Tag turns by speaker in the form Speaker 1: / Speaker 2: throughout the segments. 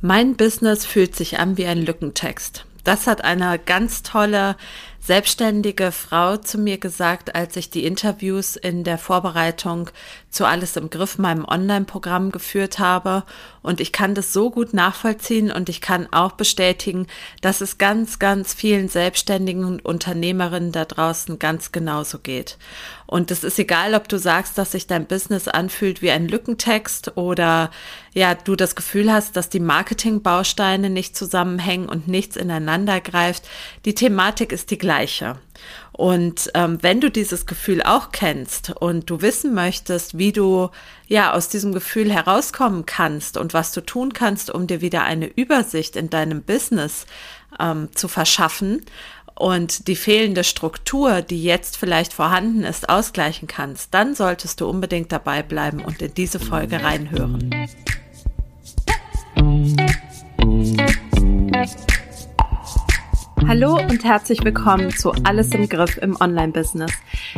Speaker 1: Mein Business fühlt sich an wie ein Lückentext. Das hat eine ganz tolle selbstständige Frau zu mir gesagt, als ich die Interviews in der Vorbereitung zu Alles im Griff, meinem Online-Programm geführt habe. Und ich kann das so gut nachvollziehen und ich kann auch bestätigen, dass es ganz, ganz vielen Selbstständigen und Unternehmerinnen da draußen ganz genauso geht. Und es ist egal, ob du sagst, dass sich dein Business anfühlt wie ein Lückentext oder ja, du das Gefühl hast, dass die Marketingbausteine nicht zusammenhängen und nichts ineinander greift. Die Thematik ist die gleiche. Und ähm, wenn du dieses Gefühl auch kennst und du wissen möchtest, wie du ja aus diesem Gefühl herauskommen kannst und was du tun kannst, um dir wieder eine Übersicht in deinem Business ähm, zu verschaffen und die fehlende Struktur, die jetzt vielleicht vorhanden ist, ausgleichen kannst, dann solltest du unbedingt dabei bleiben und in diese Folge reinhören. Hallo und herzlich willkommen zu Alles im Griff im Online-Business.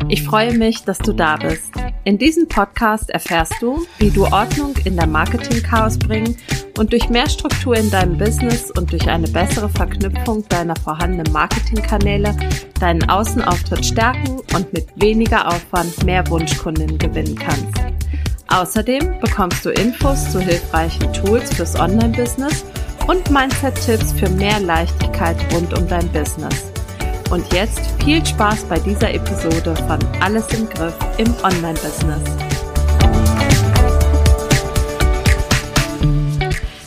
Speaker 1: Ich freue mich, dass du da bist. In diesem Podcast erfährst du, wie du Ordnung in dein Marketing-Chaos bringen und durch mehr Struktur in deinem Business und durch eine bessere Verknüpfung deiner vorhandenen Marketingkanäle deinen Außenauftritt stärken und mit weniger Aufwand mehr Wunschkunden gewinnen kannst. Außerdem bekommst du Infos zu hilfreichen Tools fürs Online-Business und Mindset-Tipps für mehr Leichtigkeit rund um dein Business. Und jetzt viel Spaß bei dieser Episode von Alles im Griff im Online-Business.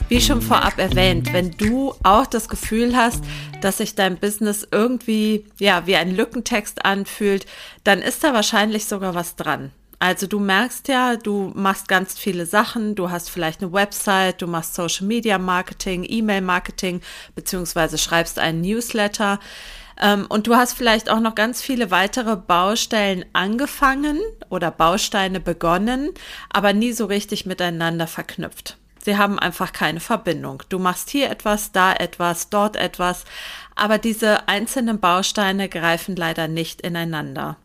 Speaker 1: Wie schon vorab erwähnt, wenn du auch das Gefühl hast, dass sich dein Business irgendwie ja wie ein Lückentext anfühlt, dann ist da wahrscheinlich sogar was dran. Also du merkst ja, du machst ganz viele Sachen, du hast vielleicht eine Website, du machst Social Media Marketing, E-Mail Marketing, beziehungsweise schreibst einen Newsletter. Ähm, und du hast vielleicht auch noch ganz viele weitere Baustellen angefangen oder Bausteine begonnen, aber nie so richtig miteinander verknüpft. Sie haben einfach keine Verbindung. Du machst hier etwas, da etwas, dort etwas, aber diese einzelnen Bausteine greifen leider nicht ineinander.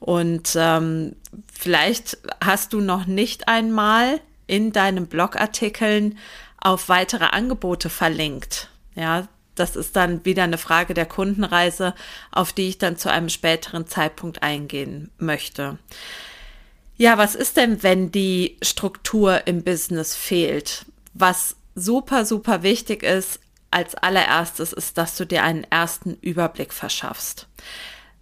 Speaker 1: Und ähm, vielleicht hast du noch nicht einmal in deinen Blogartikeln auf weitere Angebote verlinkt. Ja, das ist dann wieder eine Frage der Kundenreise, auf die ich dann zu einem späteren Zeitpunkt eingehen möchte. Ja, was ist denn, wenn die Struktur im Business fehlt? Was super, super wichtig ist, als allererstes ist, dass du dir einen ersten Überblick verschaffst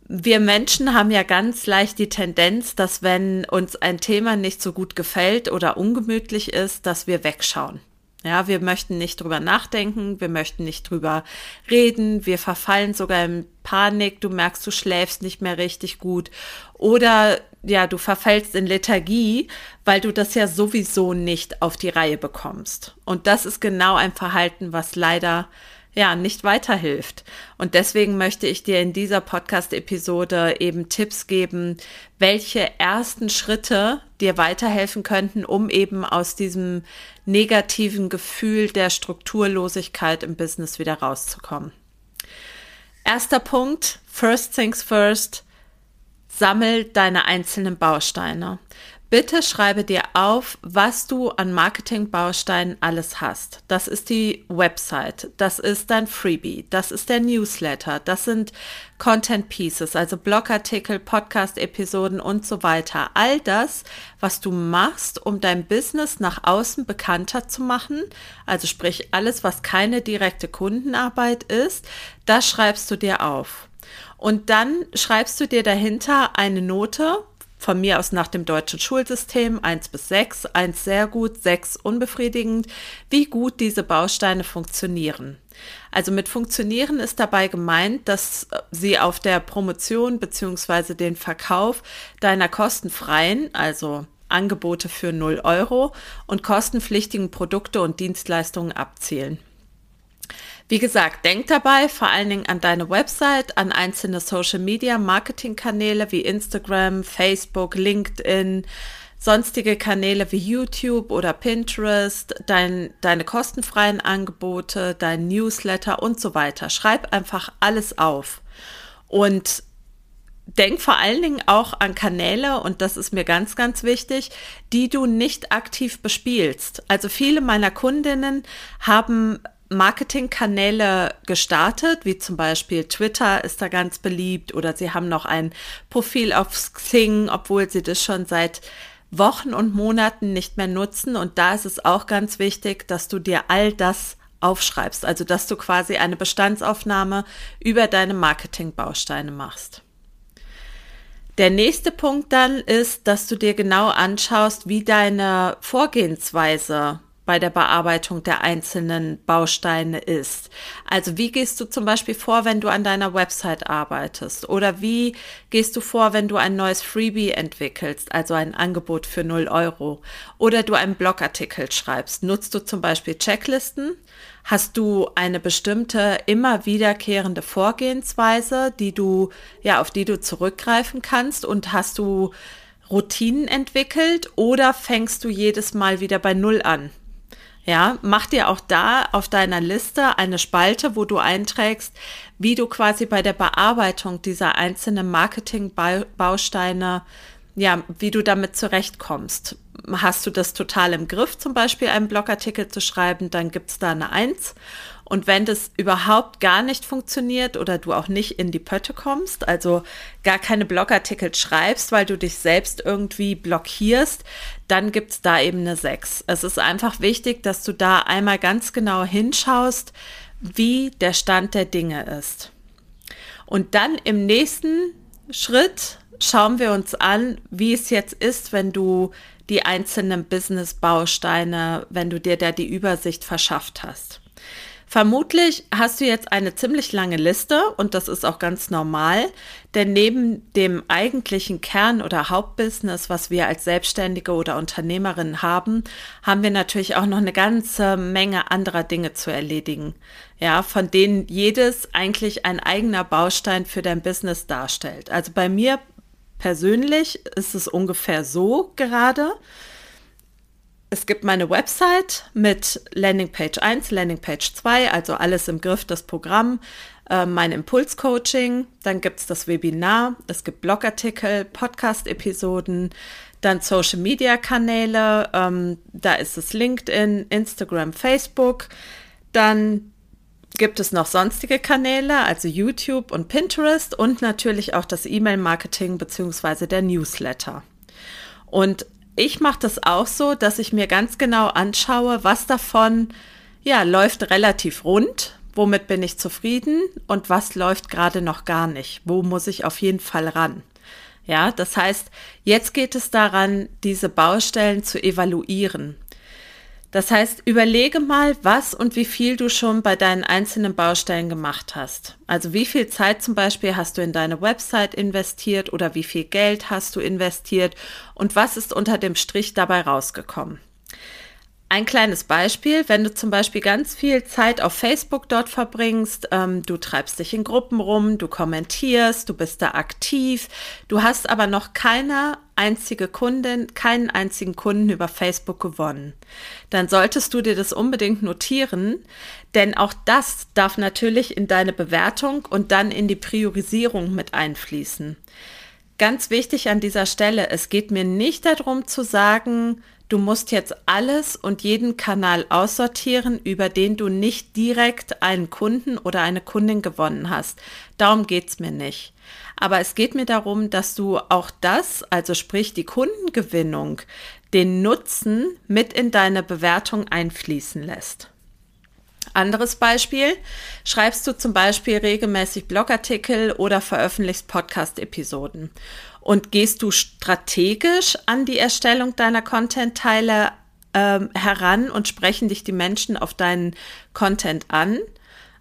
Speaker 1: wir Menschen haben ja ganz leicht die Tendenz, dass wenn uns ein Thema nicht so gut gefällt oder ungemütlich ist, dass wir wegschauen. Ja, wir möchten nicht drüber nachdenken, wir möchten nicht drüber reden, wir verfallen sogar in Panik, du merkst, du schläfst nicht mehr richtig gut oder ja, du verfällst in Lethargie, weil du das ja sowieso nicht auf die Reihe bekommst. Und das ist genau ein Verhalten, was leider ja, nicht weiterhilft. Und deswegen möchte ich dir in dieser Podcast-Episode eben Tipps geben, welche ersten Schritte dir weiterhelfen könnten, um eben aus diesem negativen Gefühl der Strukturlosigkeit im Business wieder rauszukommen. Erster Punkt, first things first, sammel deine einzelnen Bausteine. Bitte schreibe dir auf, was du an Marketingbausteinen alles hast. Das ist die Website, das ist dein Freebie, das ist der Newsletter, das sind Content Pieces, also Blogartikel, Podcast-Episoden und so weiter. All das, was du machst, um dein Business nach außen bekannter zu machen, also sprich alles, was keine direkte Kundenarbeit ist, das schreibst du dir auf. Und dann schreibst du dir dahinter eine Note, von mir aus nach dem deutschen Schulsystem 1 bis 6, 1 sehr gut, 6 unbefriedigend, wie gut diese Bausteine funktionieren. Also mit funktionieren ist dabei gemeint, dass sie auf der Promotion beziehungsweise den Verkauf deiner kostenfreien, also Angebote für 0 Euro und kostenpflichtigen Produkte und Dienstleistungen abzielen. Wie gesagt, denk dabei vor allen Dingen an deine Website, an einzelne Social Media Marketing Kanäle wie Instagram, Facebook, LinkedIn, sonstige Kanäle wie YouTube oder Pinterest, dein, deine kostenfreien Angebote, dein Newsletter und so weiter. Schreib einfach alles auf. Und denk vor allen Dingen auch an Kanäle, und das ist mir ganz, ganz wichtig, die du nicht aktiv bespielst. Also viele meiner Kundinnen haben Marketingkanäle gestartet, wie zum Beispiel Twitter ist da ganz beliebt oder sie haben noch ein Profil auf Xing, obwohl sie das schon seit Wochen und Monaten nicht mehr nutzen. Und da ist es auch ganz wichtig, dass du dir all das aufschreibst, also dass du quasi eine Bestandsaufnahme über deine Marketingbausteine machst. Der nächste Punkt dann ist, dass du dir genau anschaust, wie deine Vorgehensweise bei der Bearbeitung der einzelnen Bausteine ist. Also wie gehst du zum Beispiel vor, wenn du an deiner Website arbeitest? Oder wie gehst du vor, wenn du ein neues Freebie entwickelst, also ein Angebot für 0 Euro? Oder du einen Blogartikel schreibst? Nutzt du zum Beispiel Checklisten? Hast du eine bestimmte immer wiederkehrende Vorgehensweise, die du, ja, auf die du zurückgreifen kannst? Und hast du Routinen entwickelt oder fängst du jedes Mal wieder bei Null an? Ja, mach dir auch da auf deiner Liste eine Spalte, wo du einträgst, wie du quasi bei der Bearbeitung dieser einzelnen Marketing-Bausteine, ja, wie du damit zurechtkommst. Hast du das total im Griff, zum Beispiel einen Blogartikel zu schreiben, dann gibt's da eine Eins. Und wenn das überhaupt gar nicht funktioniert oder du auch nicht in die Pötte kommst, also gar keine Blogartikel schreibst, weil du dich selbst irgendwie blockierst, dann gibt's da eben eine 6. Es ist einfach wichtig, dass du da einmal ganz genau hinschaust, wie der Stand der Dinge ist. Und dann im nächsten Schritt schauen wir uns an, wie es jetzt ist, wenn du die einzelnen Business-Bausteine, wenn du dir da die Übersicht verschafft hast. Vermutlich hast du jetzt eine ziemlich lange Liste und das ist auch ganz normal, denn neben dem eigentlichen Kern oder Hauptbusiness, was wir als Selbstständige oder Unternehmerin haben, haben wir natürlich auch noch eine ganze Menge anderer Dinge zu erledigen. Ja, von denen jedes eigentlich ein eigener Baustein für dein Business darstellt. Also bei mir persönlich ist es ungefähr so gerade es gibt meine Website mit Landingpage 1, Landingpage 2, also alles im Griff, das Programm, äh, mein Impulscoaching, dann gibt es das Webinar, es gibt Blogartikel, Podcast-Episoden, dann Social-Media-Kanäle, ähm, da ist es LinkedIn, Instagram, Facebook, dann gibt es noch sonstige Kanäle, also YouTube und Pinterest und natürlich auch das E-Mail-Marketing beziehungsweise der Newsletter. Und ich mache das auch so, dass ich mir ganz genau anschaue, was davon ja läuft relativ rund, womit bin ich zufrieden und was läuft gerade noch gar nicht, wo muss ich auf jeden Fall ran. Ja, das heißt, jetzt geht es daran, diese Baustellen zu evaluieren. Das heißt, überlege mal, was und wie viel du schon bei deinen einzelnen Baustellen gemacht hast. Also wie viel Zeit zum Beispiel hast du in deine Website investiert oder wie viel Geld hast du investiert und was ist unter dem Strich dabei rausgekommen. Ein kleines Beispiel, wenn du zum Beispiel ganz viel Zeit auf Facebook dort verbringst, ähm, du treibst dich in Gruppen rum, du kommentierst, du bist da aktiv, du hast aber noch keine einzige Kundin, keinen einzigen Kunden über Facebook gewonnen, dann solltest du dir das unbedingt notieren, denn auch das darf natürlich in deine Bewertung und dann in die Priorisierung mit einfließen. Ganz wichtig an dieser Stelle, es geht mir nicht darum zu sagen, du musst jetzt alles und jeden Kanal aussortieren, über den du nicht direkt einen Kunden oder eine Kundin gewonnen hast. Darum geht's mir nicht. Aber es geht mir darum, dass du auch das, also sprich die Kundengewinnung, den Nutzen mit in deine Bewertung einfließen lässt. Anderes Beispiel, schreibst du zum Beispiel regelmäßig Blogartikel oder veröffentlichst Podcast-Episoden und gehst du strategisch an die Erstellung deiner Content-Teile ähm, heran und sprechen dich die Menschen auf deinen Content an?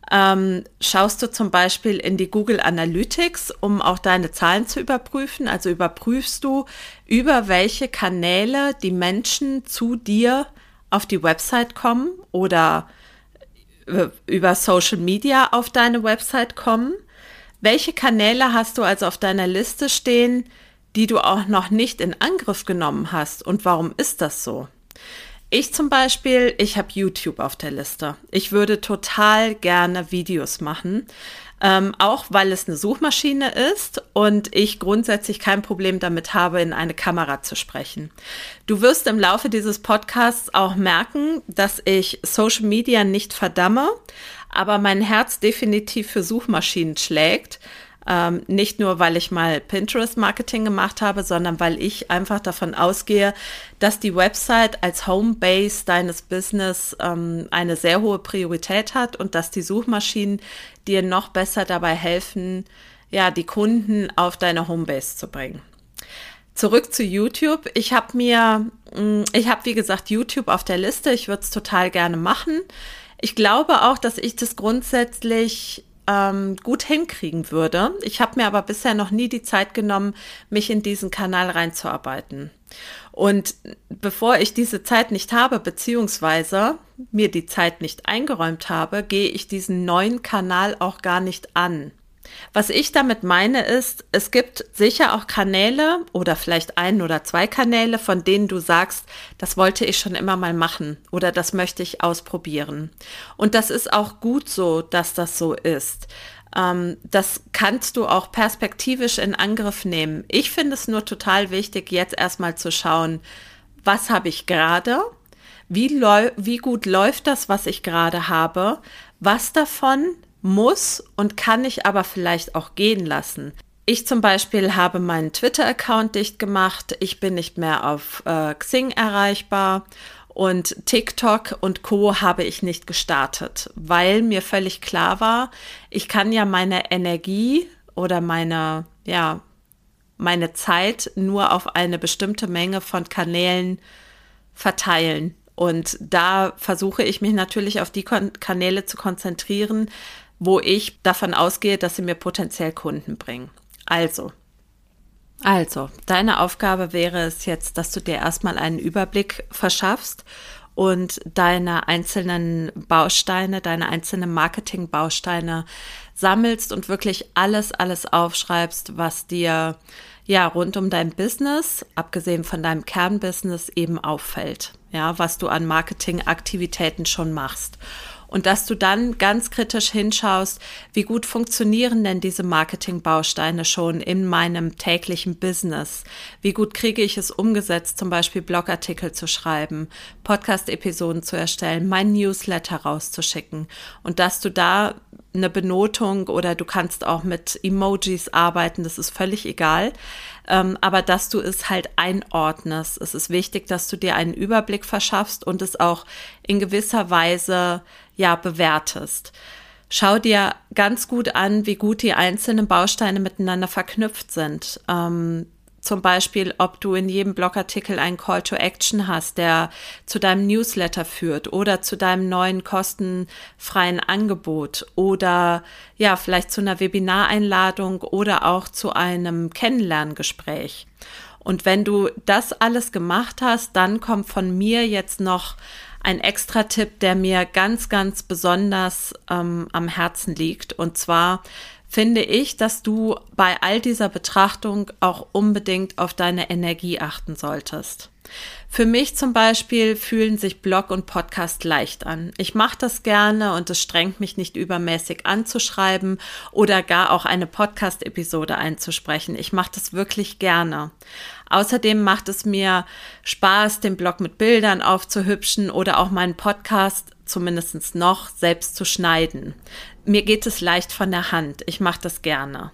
Speaker 1: Ähm, schaust du zum Beispiel in die Google Analytics, um auch deine Zahlen zu überprüfen? Also überprüfst du, über welche Kanäle die Menschen zu dir auf die Website kommen oder äh, über Social Media auf deine Website kommen? Welche Kanäle hast du also auf deiner Liste stehen, die du auch noch nicht in Angriff genommen hast und warum ist das so? Ich zum Beispiel, ich habe YouTube auf der Liste. Ich würde total gerne Videos machen. Ähm, auch weil es eine Suchmaschine ist und ich grundsätzlich kein Problem damit habe, in eine Kamera zu sprechen. Du wirst im Laufe dieses Podcasts auch merken, dass ich Social Media nicht verdamme, aber mein Herz definitiv für Suchmaschinen schlägt. Ähm, nicht nur, weil ich mal Pinterest-Marketing gemacht habe, sondern weil ich einfach davon ausgehe, dass die Website als Homebase deines Business ähm, eine sehr hohe Priorität hat und dass die Suchmaschinen dir noch besser dabei helfen, ja, die Kunden auf deine Homebase zu bringen. Zurück zu YouTube. Ich habe mir, mm, ich habe wie gesagt YouTube auf der Liste. Ich würde es total gerne machen. Ich glaube auch, dass ich das grundsätzlich ähm, gut hinkriegen würde. Ich habe mir aber bisher noch nie die Zeit genommen, mich in diesen Kanal reinzuarbeiten. Und bevor ich diese Zeit nicht habe, beziehungsweise mir die Zeit nicht eingeräumt habe, gehe ich diesen neuen Kanal auch gar nicht an. Was ich damit meine ist, es gibt sicher auch Kanäle oder vielleicht ein oder zwei Kanäle, von denen du sagst, das wollte ich schon immer mal machen oder das möchte ich ausprobieren. Und das ist auch gut so, dass das so ist. Ähm, das kannst du auch perspektivisch in Angriff nehmen. Ich finde es nur total wichtig, jetzt erstmal zu schauen, was habe ich gerade? Wie, wie gut läuft das, was ich gerade habe? Was davon muss und kann ich aber vielleicht auch gehen lassen. Ich zum Beispiel habe meinen Twitter-Account dicht gemacht. Ich bin nicht mehr auf äh, Xing erreichbar und TikTok und Co habe ich nicht gestartet, weil mir völlig klar war, ich kann ja meine Energie oder meine, ja, meine Zeit nur auf eine bestimmte Menge von Kanälen verteilen. Und da versuche ich mich natürlich auf die Kanäle zu konzentrieren, wo ich davon ausgehe, dass sie mir potenziell Kunden bringen. Also, also, deine Aufgabe wäre es jetzt, dass du dir erstmal einen Überblick verschaffst und deine einzelnen Bausteine, deine einzelnen Marketing-Bausteine sammelst und wirklich alles, alles aufschreibst, was dir ja rund um dein Business, abgesehen von deinem Kernbusiness, eben auffällt. Ja, was du an Marketingaktivitäten schon machst und dass du dann ganz kritisch hinschaust, wie gut funktionieren denn diese Marketingbausteine schon in meinem täglichen Business? Wie gut kriege ich es umgesetzt, zum Beispiel Blogartikel zu schreiben, Podcast-Episoden zu erstellen, mein Newsletter rauszuschicken und dass du da eine Benotung oder du kannst auch mit Emojis arbeiten, das ist völlig egal. Ähm, aber dass du es halt einordnest. Es ist wichtig, dass du dir einen Überblick verschaffst und es auch in gewisser Weise ja bewertest. Schau dir ganz gut an, wie gut die einzelnen Bausteine miteinander verknüpft sind. Ähm, zum Beispiel, ob du in jedem Blogartikel einen Call to Action hast, der zu deinem Newsletter führt oder zu deinem neuen kostenfreien Angebot oder ja, vielleicht zu einer Webinareinladung oder auch zu einem Kennenlerngespräch. Und wenn du das alles gemacht hast, dann kommt von mir jetzt noch ein extra Tipp, der mir ganz, ganz besonders ähm, am Herzen liegt. Und zwar finde ich, dass du bei all dieser Betrachtung auch unbedingt auf deine Energie achten solltest. Für mich zum Beispiel fühlen sich Blog und Podcast leicht an. Ich mache das gerne und es strengt mich nicht übermäßig anzuschreiben oder gar auch eine Podcast-Episode einzusprechen. Ich mache das wirklich gerne. Außerdem macht es mir Spaß, den Blog mit Bildern aufzuhübschen oder auch meinen Podcast zumindest noch selbst zu schneiden. Mir geht es leicht von der Hand. Ich mache das gerne.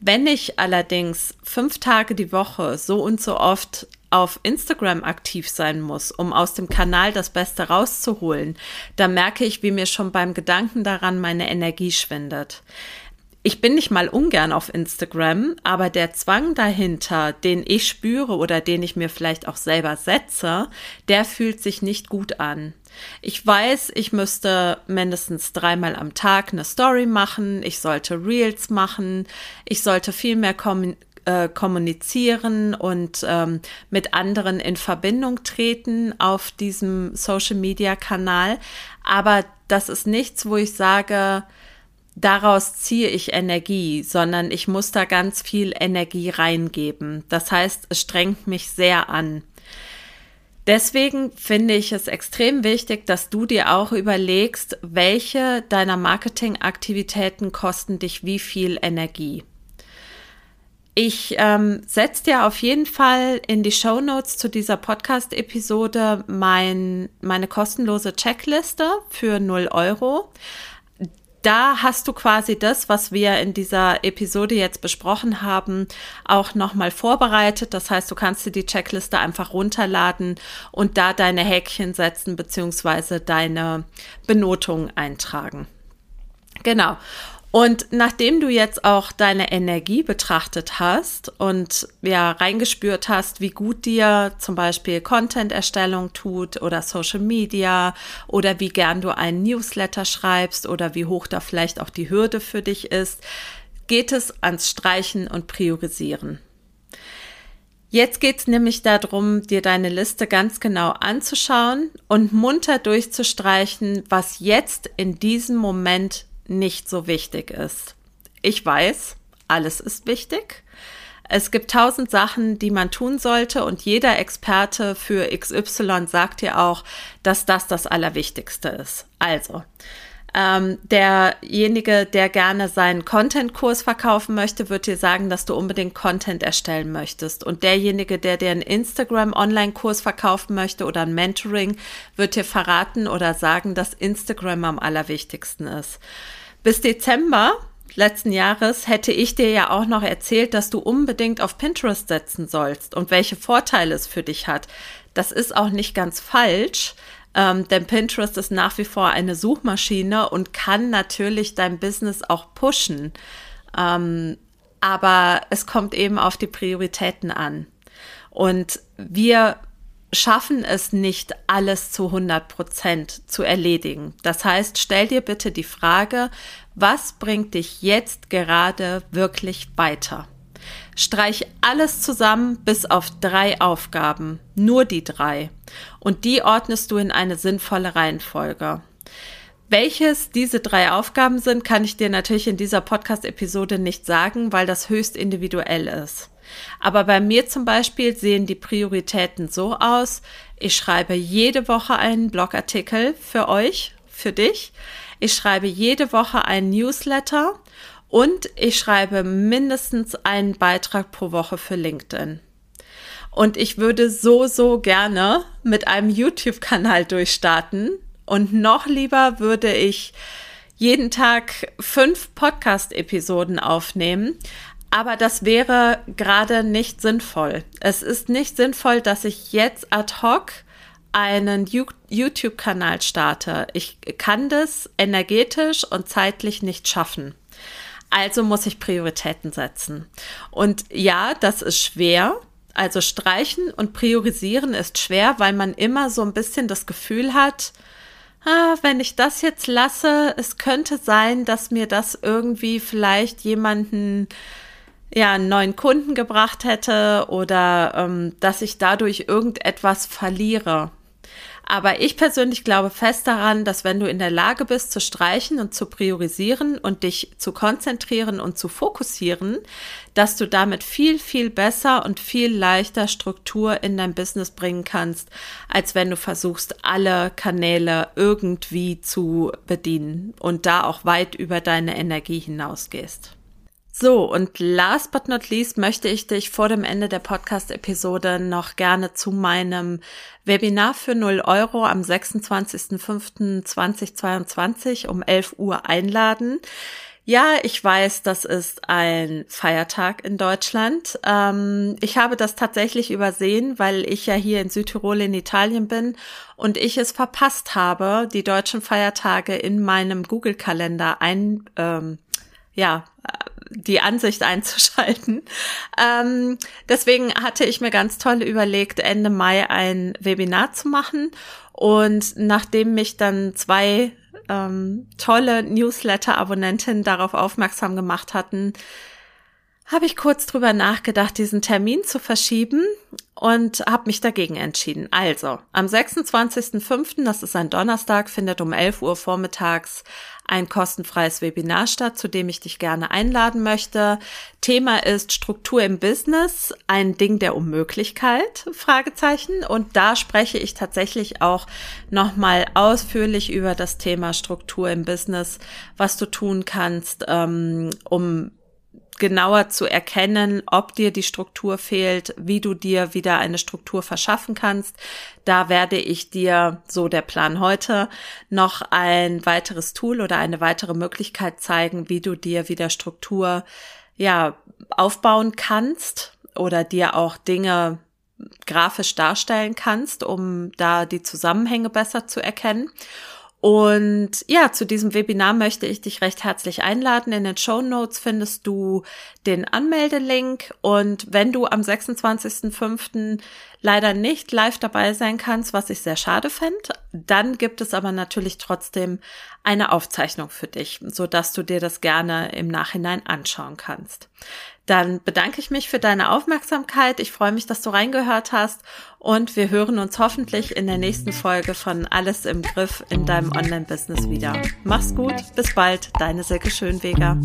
Speaker 1: Wenn ich allerdings fünf Tage die Woche so und so oft auf Instagram aktiv sein muss, um aus dem Kanal das Beste rauszuholen, dann merke ich, wie mir schon beim Gedanken daran meine Energie schwindet. Ich bin nicht mal ungern auf Instagram, aber der Zwang dahinter, den ich spüre oder den ich mir vielleicht auch selber setze, der fühlt sich nicht gut an. Ich weiß, ich müsste mindestens dreimal am Tag eine Story machen, ich sollte Reels machen, ich sollte viel mehr kommen äh, kommunizieren und ähm, mit anderen in Verbindung treten auf diesem Social-Media-Kanal. Aber das ist nichts, wo ich sage, daraus ziehe ich Energie, sondern ich muss da ganz viel Energie reingeben. Das heißt, es strengt mich sehr an. Deswegen finde ich es extrem wichtig, dass du dir auch überlegst, welche deiner Marketingaktivitäten kosten dich wie viel Energie. Ich ähm, setze dir auf jeden Fall in die Show Notes zu dieser Podcast-Episode mein, meine kostenlose Checkliste für 0 Euro. Da hast du quasi das, was wir in dieser Episode jetzt besprochen haben, auch nochmal vorbereitet. Das heißt, du kannst dir die Checkliste einfach runterladen und da deine Häkchen setzen beziehungsweise deine Benotung eintragen. Genau. Und nachdem du jetzt auch deine Energie betrachtet hast und ja reingespürt hast, wie gut dir zum Beispiel Content-Erstellung tut oder Social Media oder wie gern du einen Newsletter schreibst oder wie hoch da vielleicht auch die Hürde für dich ist, geht es ans Streichen und Priorisieren. Jetzt geht es nämlich darum, dir deine Liste ganz genau anzuschauen und munter durchzustreichen, was jetzt in diesem Moment nicht so wichtig ist. Ich weiß, alles ist wichtig. Es gibt tausend Sachen, die man tun sollte und jeder Experte für XY sagt dir auch, dass das das Allerwichtigste ist. Also, ähm, derjenige, der gerne seinen Content-Kurs verkaufen möchte, wird dir sagen, dass du unbedingt Content erstellen möchtest. Und derjenige, der dir einen Instagram-Online-Kurs verkaufen möchte oder ein Mentoring, wird dir verraten oder sagen, dass Instagram am allerwichtigsten ist. Bis Dezember letzten Jahres hätte ich dir ja auch noch erzählt, dass du unbedingt auf Pinterest setzen sollst und welche Vorteile es für dich hat. Das ist auch nicht ganz falsch, ähm, denn Pinterest ist nach wie vor eine Suchmaschine und kann natürlich dein Business auch pushen. Ähm, aber es kommt eben auf die Prioritäten an. Und wir schaffen es nicht, alles zu 100 Prozent zu erledigen. Das heißt, stell dir bitte die Frage, was bringt dich jetzt gerade wirklich weiter? Streich alles zusammen bis auf drei Aufgaben, nur die drei. Und die ordnest du in eine sinnvolle Reihenfolge. Welches diese drei Aufgaben sind, kann ich dir natürlich in dieser Podcast-Episode nicht sagen, weil das höchst individuell ist. Aber bei mir zum Beispiel sehen die Prioritäten so aus, ich schreibe jede Woche einen Blogartikel für euch, für dich. Ich schreibe jede Woche einen Newsletter und ich schreibe mindestens einen Beitrag pro Woche für LinkedIn. Und ich würde so, so gerne mit einem YouTube-Kanal durchstarten. Und noch lieber würde ich jeden Tag fünf Podcast-Episoden aufnehmen. Aber das wäre gerade nicht sinnvoll. Es ist nicht sinnvoll, dass ich jetzt ad hoc einen YouTube-Kanal starte. Ich kann das energetisch und zeitlich nicht schaffen. Also muss ich Prioritäten setzen. Und ja, das ist schwer. Also streichen und priorisieren ist schwer, weil man immer so ein bisschen das Gefühl hat, ah, wenn ich das jetzt lasse, es könnte sein, dass mir das irgendwie vielleicht jemanden ja, einen neuen Kunden gebracht hätte oder ähm, dass ich dadurch irgendetwas verliere. Aber ich persönlich glaube fest daran, dass wenn du in der Lage bist zu streichen und zu priorisieren und dich zu konzentrieren und zu fokussieren, dass du damit viel, viel besser und viel leichter Struktur in dein Business bringen kannst, als wenn du versuchst, alle Kanäle irgendwie zu bedienen und da auch weit über deine Energie hinausgehst. So, und last but not least möchte ich dich vor dem Ende der Podcast-Episode noch gerne zu meinem Webinar für 0 Euro am 26.05.2022 um 11 Uhr einladen. Ja, ich weiß, das ist ein Feiertag in Deutschland. Ähm, ich habe das tatsächlich übersehen, weil ich ja hier in Südtirol in Italien bin und ich es verpasst habe, die deutschen Feiertage in meinem Google-Kalender ein, ähm, ja, die Ansicht einzuschalten. Ähm, deswegen hatte ich mir ganz toll überlegt, Ende Mai ein Webinar zu machen. Und nachdem mich dann zwei ähm, tolle Newsletter-Abonnentinnen darauf aufmerksam gemacht hatten, habe ich kurz drüber nachgedacht, diesen Termin zu verschieben und habe mich dagegen entschieden. Also, am 26.05., das ist ein Donnerstag, findet um 11 Uhr vormittags ein kostenfreies Webinar statt, zu dem ich dich gerne einladen möchte. Thema ist Struktur im Business, ein Ding der Unmöglichkeit, Fragezeichen. Und da spreche ich tatsächlich auch nochmal ausführlich über das Thema Struktur im Business, was du tun kannst, ähm, um genauer zu erkennen, ob dir die Struktur fehlt, wie du dir wieder eine Struktur verschaffen kannst. Da werde ich dir, so der Plan heute, noch ein weiteres Tool oder eine weitere Möglichkeit zeigen, wie du dir wieder Struktur, ja, aufbauen kannst oder dir auch Dinge grafisch darstellen kannst, um da die Zusammenhänge besser zu erkennen. Und ja, zu diesem Webinar möchte ich dich recht herzlich einladen. In den Show Notes findest du den Anmeldelink. Und wenn du am 26.05. leider nicht live dabei sein kannst, was ich sehr schade fände, dann gibt es aber natürlich trotzdem eine Aufzeichnung für dich, so dass du dir das gerne im Nachhinein anschauen kannst. Dann bedanke ich mich für deine Aufmerksamkeit. Ich freue mich, dass du reingehört hast und wir hören uns hoffentlich in der nächsten Folge von Alles im Griff in deinem Online-Business wieder. Mach's gut, bis bald, deine Silke Schönweger.